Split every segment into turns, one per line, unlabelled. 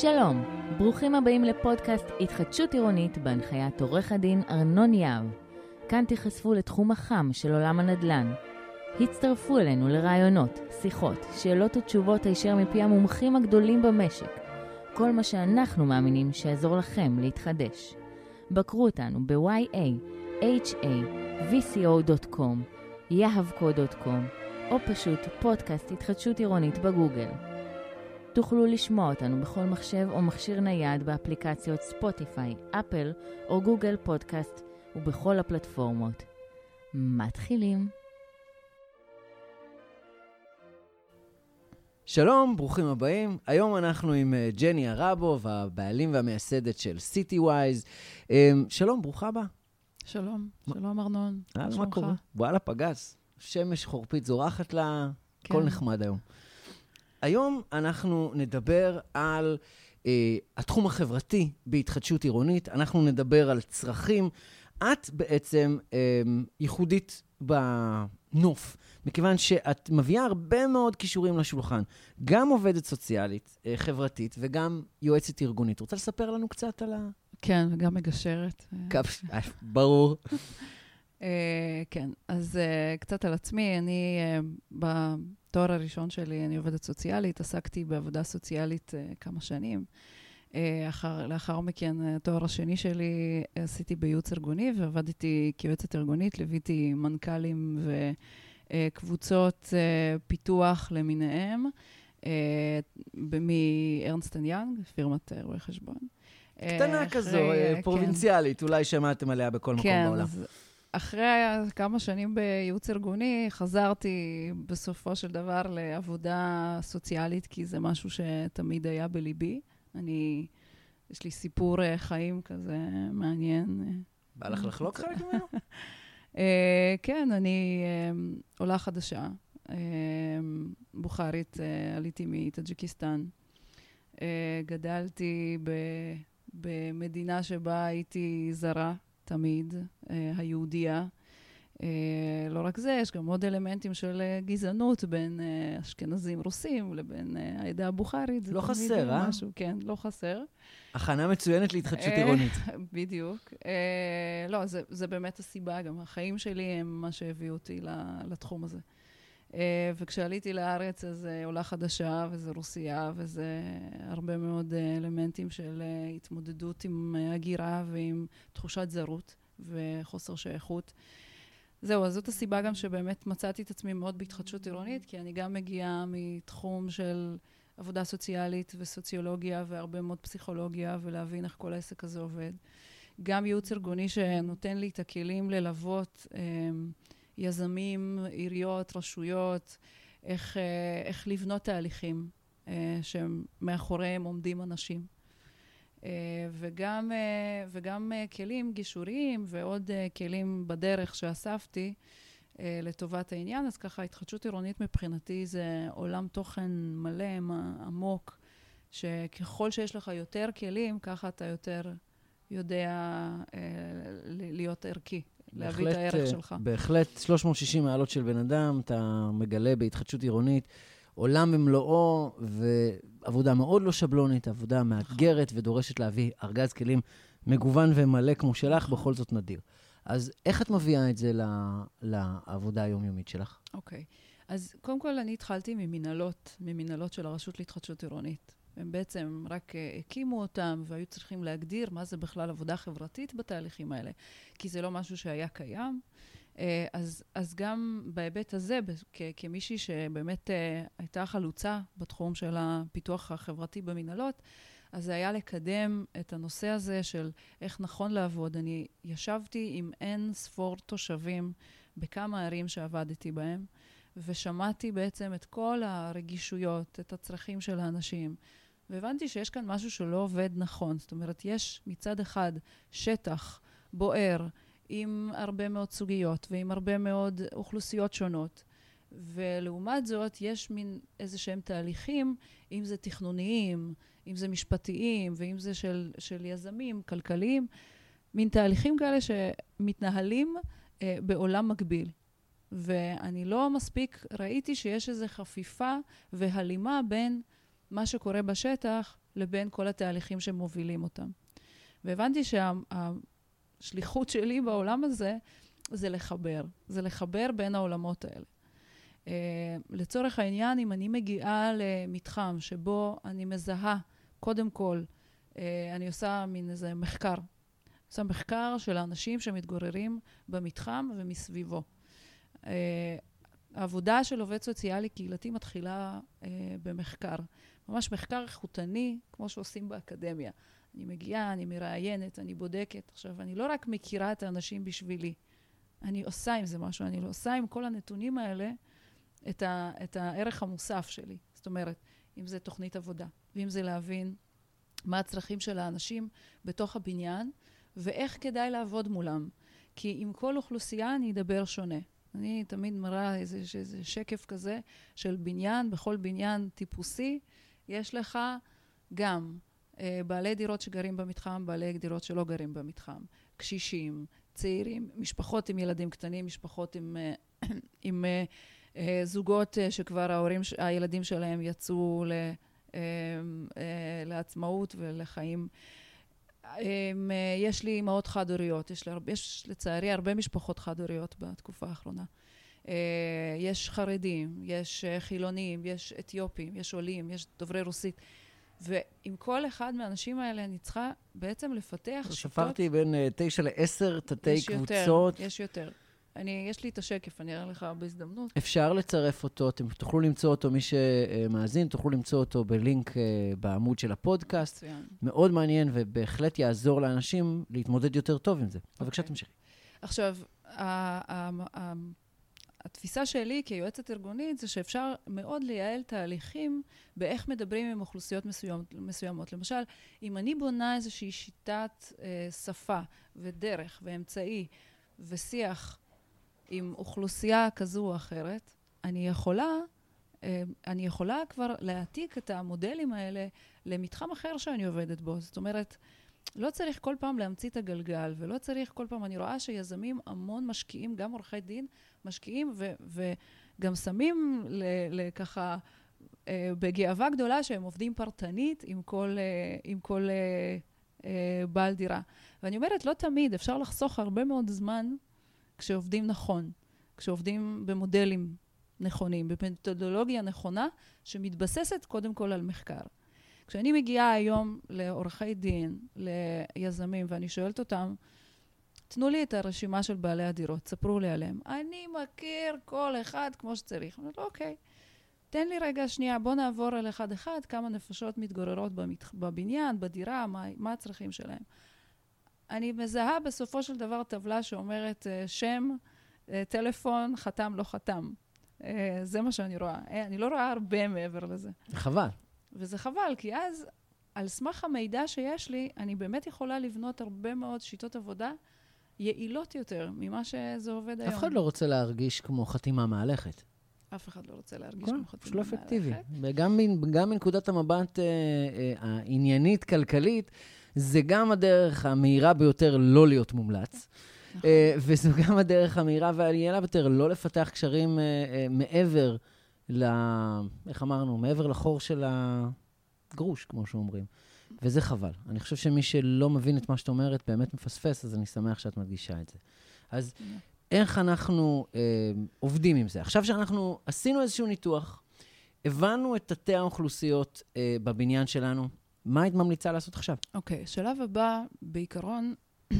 שלום, ברוכים הבאים לפודקאסט התחדשות עירונית בהנחיית עורך הדין ארנון יהב. כאן תיחשפו לתחום החם של עולם הנדל"ן. הצטרפו אלינו לרעיונות, שיחות, שאלות ותשובות הישר מפי המומחים הגדולים במשק. כל מה שאנחנו מאמינים שיעזור לכם להתחדש. בקרו אותנו ב-yahvco.com, יהבco.com, או פשוט פודקאסט התחדשות עירונית בגוגל. תוכלו לשמוע אותנו בכל מחשב או מכשיר נייד באפליקציות ספוטיפיי, אפל או גוגל פודקאסט ובכל הפלטפורמות. מתחילים.
שלום, ברוכים הבאים. היום אנחנו עם אה, ג'ני ארבוב, הבעלים והמייסדת של CityWise. אמ, שלום, ברוכה הבאה.
שלום, שלום ארנון.
מה קורה? וואלה, פגז. שמש חורפית זורחת לה, הכל כן. נחמד היום. היום אנחנו נדבר על אה, התחום החברתי בהתחדשות עירונית, אנחנו נדבר על צרכים. את בעצם אה, ייחודית בנוף, מכיוון שאת מביאה הרבה מאוד כישורים לשולחן. גם עובדת סוציאלית, אה, חברתית, וגם יועצת ארגונית. רוצה לספר לנו קצת על ה...
כן, וגם מגשרת.
אה, ברור.
Uh, כן, אז uh, קצת על עצמי. אני, בתואר הראשון שלי, אני עובדת סוציאלית, עסקתי בעבודה סוציאלית uh, כמה שנים. Uh, אחר, לאחר מכן, התואר השני שלי עשיתי בייעוץ ארגוני, ועבדתי כיועצת ארגונית, ליוויתי מנכ"לים וקבוצות uh, פיתוח למיניהם, uh, מארנסטן יאנג, פירמת רואי חשבון.
קטנה כזו, כן. פרובינציאלית, כן. אולי שמעתם עליה בכל
כן,
מקום בעולם.
אחרי כמה שנים בייעוץ ארגוני, חזרתי בסופו של דבר לעבודה סוציאלית, כי זה משהו שתמיד היה בליבי. אני, יש לי סיפור אה, חיים כזה מעניין.
בא לך לחלוק חלק ממנו?
אה, כן, אני אה, עולה חדשה, בוכרית, עליתי מטאג'יקיסטן. גדלתי במדינה שבה הייתי זרה, תמיד, אה, היהודייה. אה, לא רק זה, יש גם עוד אלמנטים של אה, גזענות בין אשכנזים רוסים לבין העדה הבוכרית.
לא חסר, אה?
משהו, כן, לא חסר.
הכנה מצוינת להתחדשות עירונית.
בדיוק. לא, זה, זה באמת הסיבה, גם החיים שלי הם מה שהביאו אותי לתחום הזה. וכשעליתי לארץ, אז עולה חדשה, וזה רוסייה, וזה הרבה מאוד אלמנטים של התמודדות עם הגירה ועם תחושת זרות. וחוסר שייכות. זהו, אז זאת הסיבה גם שבאמת מצאתי את עצמי מאוד בהתחדשות עירונית, כי אני גם מגיעה מתחום של עבודה סוציאלית וסוציולוגיה והרבה מאוד פסיכולוגיה, ולהבין איך כל העסק הזה עובד. גם ייעוץ ארגוני שנותן לי את הכלים ללוות אה, יזמים, עיריות, רשויות, איך, אה, איך לבנות תהליכים אה, שמאחוריהם עומדים אנשים. אה, וגם, וגם כלים גישוריים ועוד כלים בדרך שאספתי לטובת העניין. אז ככה, התחדשות עירונית מבחינתי זה עולם תוכן מלא, עמוק, שככל שיש לך יותר כלים, ככה אתה יותר יודע להיות ערכי. להביא את הערך שלך.
בהחלט, 360 מעלות של בן אדם, אתה מגלה בהתחדשות עירונית. עולם במלואו, ועבודה מאוד לא שבלונית, עבודה מאתגרת ודורשת להביא ארגז כלים מגוון ומלא כמו שלך, בכל זאת נדיר. אז איך את מביאה את זה לעבודה היומיומית שלך?
אוקיי. Okay. אז קודם כל, אני התחלתי ממנהלות, ממנהלות של הרשות להתחדשות עירונית. הם בעצם רק uh, הקימו אותם והיו צריכים להגדיר מה זה בכלל עבודה חברתית בתהליכים האלה, כי זה לא משהו שהיה קיים. אה, אז, אז גם בהיבט הזה, כ, כמישהי שבאמת אה, הייתה חלוצה בתחום של הפיתוח החברתי במנהלות, אז זה היה לקדם את הנושא הזה של איך נכון לעבוד. אני ישבתי עם אין ספור תושבים בכמה ערים שעבדתי בהם, ושמעתי בעצם את כל הרגישויות, את הצרכים של האנשים. והבנתי שיש כאן משהו שלא עובד נכון. זאת אומרת, יש מצד אחד שטח בוער, עם הרבה מאוד סוגיות ועם הרבה מאוד אוכלוסיות שונות. ולעומת זאת, יש מין איזה שהם תהליכים, אם זה תכנוניים, אם זה משפטיים, ואם זה של, של יזמים, כלכליים, מין תהליכים כאלה שמתנהלים אה, בעולם מקביל. ואני לא מספיק, ראיתי שיש איזו חפיפה והלימה בין מה שקורה בשטח לבין כל התהליכים שמובילים אותם. והבנתי שהשליחות שה, שלי בעולם הזה זה לחבר, זה לחבר בין העולמות האלה. Uh, לצורך העניין, אם אני מגיעה למתחם שבו אני מזהה, קודם כל, uh, אני עושה מין איזה מחקר. עושה מחקר של האנשים שמתגוררים במתחם ומסביבו. Uh, העבודה של עובד סוציאלי קהילתי מתחילה uh, במחקר. ממש מחקר איכותני, כמו שעושים באקדמיה. אני מגיעה, אני מראיינת, אני בודקת. עכשיו, אני לא רק מכירה את האנשים בשבילי, אני עושה עם זה משהו, אני לא עושה עם כל הנתונים האלה את, ה, את הערך המוסף שלי. זאת אומרת, אם זה תוכנית עבודה, ואם זה להבין מה הצרכים של האנשים בתוך הבניין, ואיך כדאי לעבוד מולם. כי עם כל אוכלוסייה אני אדבר שונה. אני תמיד מראה איזה, איזה שקף כזה של בניין, בכל בניין טיפוסי יש לך גם אה, בעלי דירות שגרים במתחם, בעלי דירות שלא גרים במתחם, קשישים, צעירים, משפחות עם ילדים קטנים, משפחות עם, אה, עם אה, אה, זוגות שכבר ההורים, הילדים שלהם יצאו ל, לעצמאות ולחיים. יש לי אימהות חד-הוריות, יש, יש לצערי הרבה משפחות חד-הוריות בתקופה האחרונה. יש חרדים, יש חילונים, יש אתיופים, יש עולים, יש דוברי רוסית. ועם כל אחד מהאנשים האלה אני צריכה בעצם לפתח שיטות...
ספרתי בין uh, תשע לעשר תתי
יש
קבוצות.
יותר, יש יותר. אני, יש לי את השקף, אני אראה לך בהזדמנות.
אפשר לצרף אותו, אתם תוכלו למצוא אותו, מי שמאזין, תוכלו למצוא אותו בלינק בעמוד של הפודקאסט. מצוין. מאוד מעניין ובהחלט יעזור לאנשים להתמודד יותר טוב עם זה. Okay. בבקשה, אוקיי. תמשיכי.
עכשיו, התפיסה שלי כיועצת ארגונית זה שאפשר מאוד לייעל תהליכים באיך מדברים עם אוכלוסיות מסוימות. מסוימות. למשל, אם אני בונה איזושהי שיטת אה, שפה ודרך ואמצעי ושיח עם אוכלוסייה כזו או אחרת, אני יכולה, אה, אני יכולה כבר להעתיק את המודלים האלה למתחם אחר שאני עובדת בו. זאת אומרת, לא צריך כל פעם להמציא את הגלגל, ולא צריך כל פעם, אני רואה שיזמים המון משקיעים, גם עורכי דין, משקיעים ו, וגם שמים לככה, אה, בגאווה גדולה שהם עובדים פרטנית עם כל, אה, עם כל אה, בעל דירה. ואני אומרת, לא תמיד, אפשר לחסוך הרבה מאוד זמן כשעובדים נכון, כשעובדים במודלים נכונים, במתודולוגיה נכונה, שמתבססת קודם כל על מחקר. כשאני מגיעה היום לעורכי דין, ליזמים, ואני שואלת אותם, תנו לי את הרשימה של בעלי הדירות, ספרו לי עליהם. אני מכיר כל אחד כמו שצריך. אני אומרת, אוקיי, תן לי רגע שנייה, בוא נעבור על אחד-אחד, כמה נפשות מתגוררות במת... בבניין, בדירה, מה, מה הצרכים שלהם. אני מזהה בסופו של דבר טבלה שאומרת uh, שם, uh, טלפון, חתם, לא חתם. Uh, זה מה שאני רואה. אני לא רואה הרבה מעבר לזה.
חבל.
וזה חבל, כי אז, על סמך המידע שיש לי, אני באמת יכולה לבנות הרבה מאוד שיטות עבודה יעילות יותר ממה שזה עובד היום.
אף אחד לא רוצה להרגיש כמו חתימה מהלכת.
אף אחד לא רוצה להרגיש כן, כמו חתימה
מהלכת. לא אפקטיבי. וגם גם מנקודת המבט אה, אה, העניינית, כלכלית, זה גם הדרך המהירה ביותר לא להיות מומלץ. נכון. אה, וזו גם הדרך המהירה והיעילה ביותר לא לפתח קשרים אה, אה, מעבר ל... איך אמרנו? מעבר לחור של הגרוש, כמו שאומרים. וזה חבל. אני חושב שמי שלא מבין את מה שאת אומרת באמת מפספס, אז אני שמח שאת מדגישה את זה. אז איך אנחנו אה, עובדים עם זה? עכשיו שאנחנו עשינו איזשהו ניתוח, הבנו את תתי האוכלוסיות אה, בבניין שלנו, מה היית ממליצה לעשות עכשיו?
אוקיי, okay, שלב הבא, בעיקרון,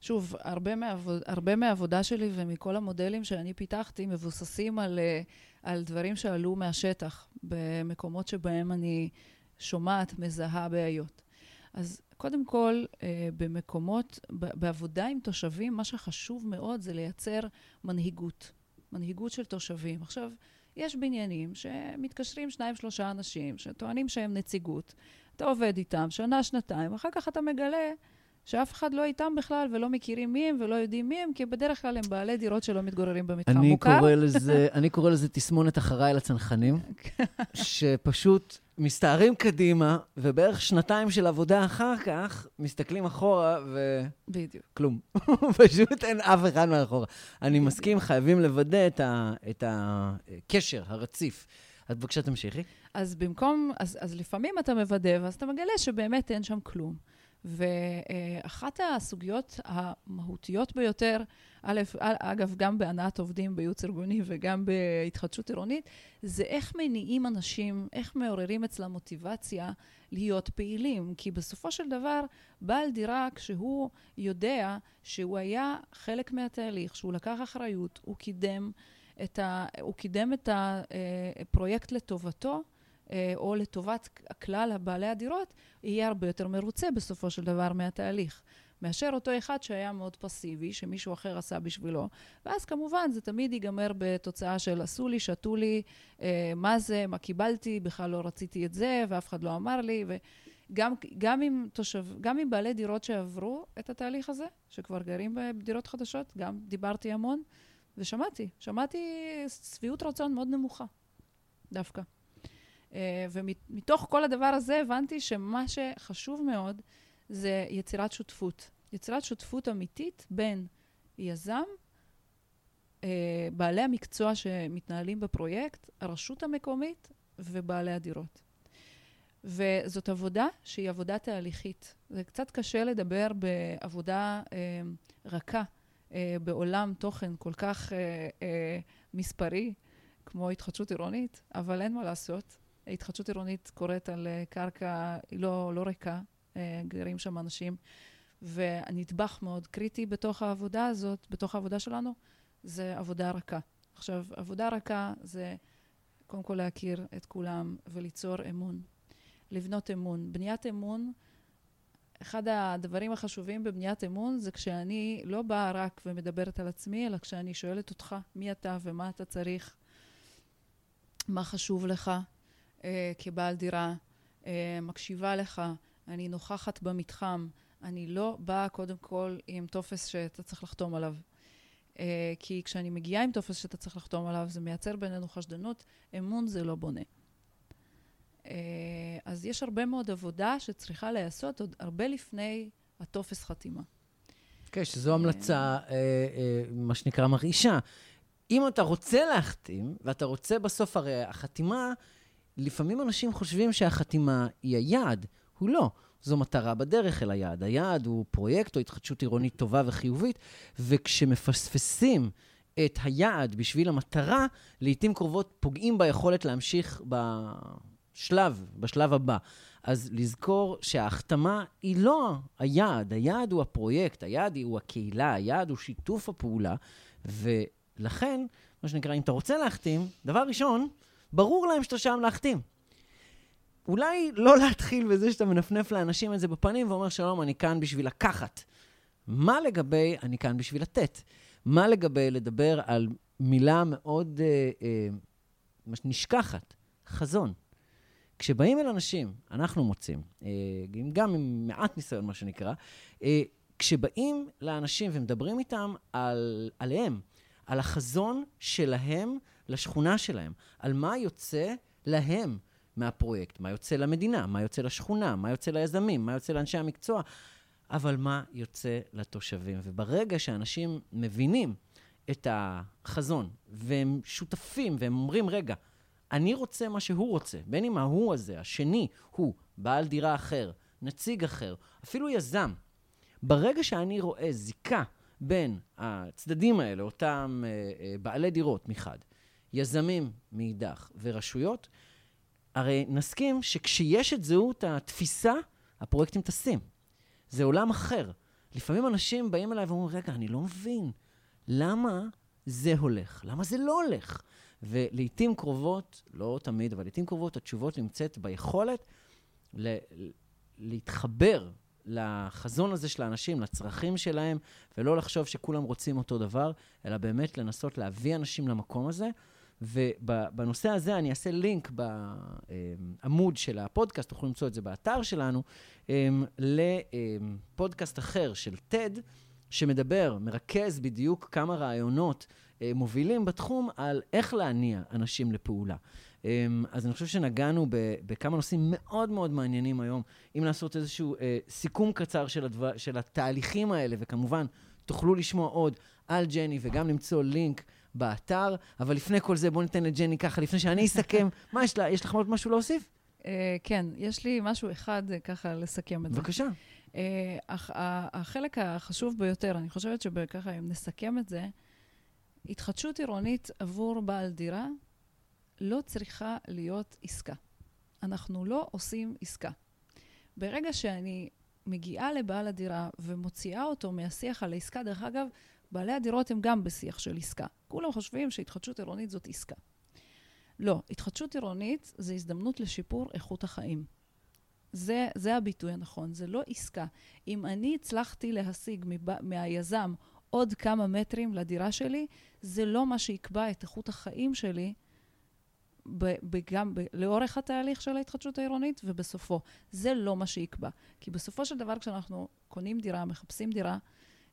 שוב, הרבה, מעבוד, הרבה מהעבודה שלי ומכל המודלים שאני פיתחתי מבוססים על, אה, על דברים שעלו מהשטח, במקומות שבהם אני שומעת, מזהה בעיות. אז קודם כל, אה, במקומות, בעבודה עם תושבים, מה שחשוב מאוד זה לייצר מנהיגות, מנהיגות של תושבים. עכשיו, יש בניינים שמתקשרים שניים, שלושה אנשים, שטוענים שהם נציגות. אתה עובד איתם שנה, שנתיים, אחר כך אתה מגלה שאף אחד לא איתם בכלל ולא מכירים מי הם ולא יודעים מי הם, כי בדרך כלל הם בעלי דירות שלא מתגוררים במתחם מוכר.
קורא לזה, אני קורא לזה תסמונת אחריי לצנחנים, שפשוט מסתערים קדימה, ובערך שנתיים של עבודה אחר כך, מסתכלים אחורה ו...
בדיוק.
כלום. פשוט אין אף אחד מאחורה. אני מסכים, חייבים לוודא את, ה, את הקשר הרציף. אז בבקשה תמשיכי.
אז במקום, אז, אז לפעמים אתה מוודא, ואז אתה מגלה שבאמת אין שם כלום. ואחת הסוגיות המהותיות ביותר, א', אגב, גם בהנעת עובדים בייעוץ ארגוני וגם בהתחדשות עירונית, זה איך מניעים אנשים, איך מעוררים אצלם מוטיבציה להיות פעילים. כי בסופו של דבר, בעל דירה, כשהוא יודע שהוא היה חלק מהתהליך, שהוא לקח אחריות, הוא קידם את, ה, הוא קידם את הפרויקט לטובתו, אה, או לטובת כלל בעלי הדירות, יהיה הרבה יותר מרוצה בסופו של דבר מהתהליך. מאשר אותו אחד שהיה מאוד פסיבי, שמישהו אחר עשה בשבילו. ואז כמובן זה תמיד ייגמר בתוצאה של עשו לי, שתו לי, אה, מה זה, מה קיבלתי, בכלל לא רציתי את זה, ואף אחד לא אמר לי. וגם גם עם, תושב, גם עם בעלי דירות שעברו את התהליך הזה, שכבר גרים בדירות חדשות, גם דיברתי המון, ושמעתי, שמעתי שביעות רצון מאוד נמוכה, דווקא. אה, ומתוך כל הדבר הזה הבנתי שמה שחשוב מאוד זה יצירת שותפות. יצירת שותפות אמיתית בין יזם, אה, בעלי המקצוע שמתנהלים בפרויקט, הרשות המקומית ובעלי הדירות. וזאת עבודה שהיא עבודה תהליכית. זה קצת קשה לדבר בעבודה אה, רכה, אה, בעולם תוכן כל כך אה, אה, מספרי, כמו התחדשות עירונית, אבל אין מה לעשות. התחדשות עירונית קורית על אה, קרקע, לא, לא ריקה, אה, גרים שם אנשים, והנדבך מאוד קריטי בתוך העבודה הזאת, בתוך העבודה שלנו, זה עבודה רכה. עכשיו, עבודה רכה זה קודם כל להכיר את כולם וליצור אמון, לבנות אמון. בניית אמון, אחד הדברים החשובים בבניית אמון זה כשאני לא באה רק ומדברת על עצמי, אלא כשאני שואלת אותך מי אתה ומה אתה צריך, מה חשוב לך, אה, כבעל דירה, אה, מקשיבה לך, אני נוכחת במתחם, אני לא באה קודם כל עם טופס שאתה צריך לחתום עליו. אה, כי כשאני מגיעה עם טופס שאתה צריך לחתום עליו, זה מייצר בינינו חשדנות, אמון זה לא בונה. אה, אז יש הרבה מאוד עבודה שצריכה להיעשות עוד הרבה לפני הטופס חתימה.
כן, שזו המלצה, אה, אה, מה שנקרא, מרעישה. אם אתה רוצה להחתים, ואתה רוצה בסוף, הרי החתימה לפעמים אנשים חושבים שהחתימה היא היעד, הוא לא. זו מטרה בדרך אל היעד. היעד הוא פרויקט או התחדשות עירונית טובה וחיובית, וכשמפספסים את היעד בשביל המטרה, לעתים קרובות פוגעים ביכולת להמשיך בשלב, בשלב הבא. אז לזכור שההחתמה היא לא היעד, היעד הוא הפרויקט, היעד הוא הקהילה, היעד הוא שיתוף הפעולה, ולכן, מה שנקרא, אם אתה רוצה להחתים, דבר ראשון, ברור להם שאתה שם להחתים. אולי לא להתחיל בזה שאתה מנפנף לאנשים את זה בפנים ואומר, שלום, אני כאן בשביל לקחת. מה לגבי אני כאן בשביל לתת? מה לגבי לדבר על מילה מאוד אה, אה, נשכחת, חזון? כשבאים אל אנשים, אנחנו מוצאים, אה, גם עם מעט ניסיון, מה שנקרא, אה, כשבאים לאנשים ומדברים איתם על, עליהם, על החזון שלהם לשכונה שלהם, על מה יוצא להם מהפרויקט, מה יוצא למדינה, מה יוצא לשכונה, מה יוצא ליזמים, מה יוצא לאנשי המקצוע, אבל מה יוצא לתושבים. וברגע שאנשים מבינים את החזון, והם שותפים, והם אומרים, רגע, אני רוצה מה שהוא רוצה, בין אם ההוא הזה, השני, הוא בעל דירה אחר, נציג אחר, אפילו יזם. ברגע שאני רואה זיקה בין הצדדים האלה, אותם אה, אה, בעלי דירות מחד, יזמים מאידך ורשויות, הרי נסכים שכשיש את זהות התפיסה, הפרויקטים טסים. זה עולם אחר. לפעמים אנשים באים אליי ואומרים, רגע, אני לא מבין, למה זה הולך? למה זה לא הולך? ולעיתים קרובות, לא תמיד, אבל לעיתים קרובות התשובות נמצאת ביכולת ל- להתחבר לחזון הזה של האנשים, לצרכים שלהם, ולא לחשוב שכולם רוצים אותו דבר, אלא באמת לנסות להביא אנשים למקום הזה. ובנושא הזה אני אעשה לינק בעמוד של הפודקאסט, תוכלו למצוא את זה באתר שלנו, אמ, לפודקאסט אחר של TED, שמדבר, מרכז בדיוק כמה רעיונות אה, מובילים בתחום על איך להניע אנשים לפעולה. אמ, אז אני חושב שנגענו בכמה נושאים מאוד מאוד מעניינים היום. אם לעשות איזשהו אה, סיכום קצר של, הדבר, של התהליכים האלה, וכמובן, תוכלו לשמוע עוד על ג'ני וגם למצוא לינק באתר. אבל לפני כל זה, בואו ניתן לג'ני ככה, לפני שאני אסכם. מה יש לה? יש לך עוד משהו להוסיף?
Uh, כן, יש לי משהו אחד uh, ככה לסכם את זה.
בבקשה.
הח, החלק החשוב ביותר, אני חושבת שככה, אם נסכם את זה, התחדשות עירונית עבור בעל דירה לא צריכה להיות עסקה. אנחנו לא עושים עסקה. ברגע שאני מגיעה לבעל הדירה ומוציאה אותו מהשיח על העסקה, דרך אגב, בעלי הדירות הם גם בשיח של עסקה. כולם חושבים שהתחדשות עירונית זאת עסקה. לא, התחדשות עירונית זה הזדמנות לשיפור איכות החיים. זה, זה הביטוי הנכון, זה לא עסקה. אם אני הצלחתי להשיג מבא, מהיזם עוד כמה מטרים לדירה שלי, זה לא מה שיקבע את איכות החיים שלי גם לאורך התהליך של ההתחדשות העירונית ובסופו. זה לא מה שיקבע. כי בסופו של דבר, כשאנחנו קונים דירה, מחפשים דירה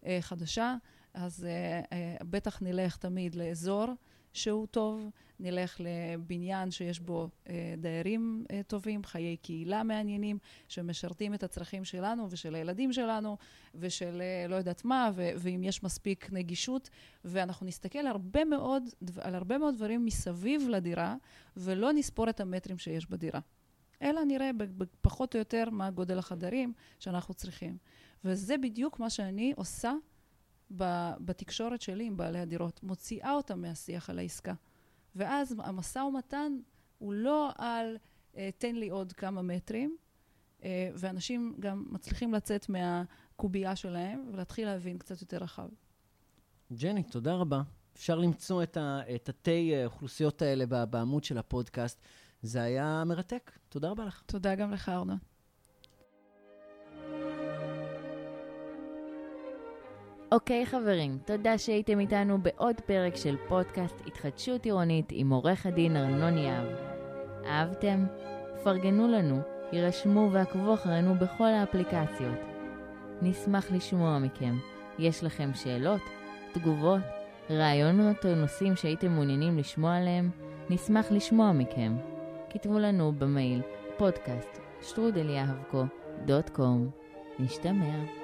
אה, חדשה, אז אה, אה, בטח נלך תמיד לאזור שהוא טוב, נלך לבניין שיש בו אה, דיירים אה, טובים, חיי קהילה מעניינים, שמשרתים את הצרכים שלנו ושל הילדים שלנו, ושל אה, לא יודעת מה, ו- ואם יש מספיק נגישות, ואנחנו נסתכל הרבה מאוד, על הרבה מאוד דברים מסביב לדירה, ולא נספור את המטרים שיש בדירה. אלא נראה פחות או יותר מה גודל החדרים שאנחנו צריכים. וזה בדיוק מה שאני עושה בתקשורת שלי עם בעלי הדירות, מוציאה אותם מהשיח על העסקה. ואז המשא ומתן הוא לא על אה, תן לי עוד כמה מטרים, אה, ואנשים גם מצליחים לצאת מהקובייה שלהם ולהתחיל להבין קצת יותר רחב.
ג'ני, תודה רבה. אפשר למצוא את, ה, את התתי אה, אוכלוסיות האלה בעמוד של הפודקאסט. זה היה מרתק. תודה רבה לך.
תודה גם לך, ארנון.
אוקיי חברים, תודה שהייתם איתנו בעוד פרק של פודקאסט התחדשות עירונית עם עורך הדין ארנון יהב. אהבתם? פרגנו לנו, יירשמו ועקבו אחרינו בכל האפליקציות. נשמח לשמוע מכם. יש לכם שאלות, תגובות, רעיונות או נושאים שהייתם מעוניינים לשמוע עליהם? נשמח לשמוע מכם. כתבו לנו במייל פודקאסט. נשתמע.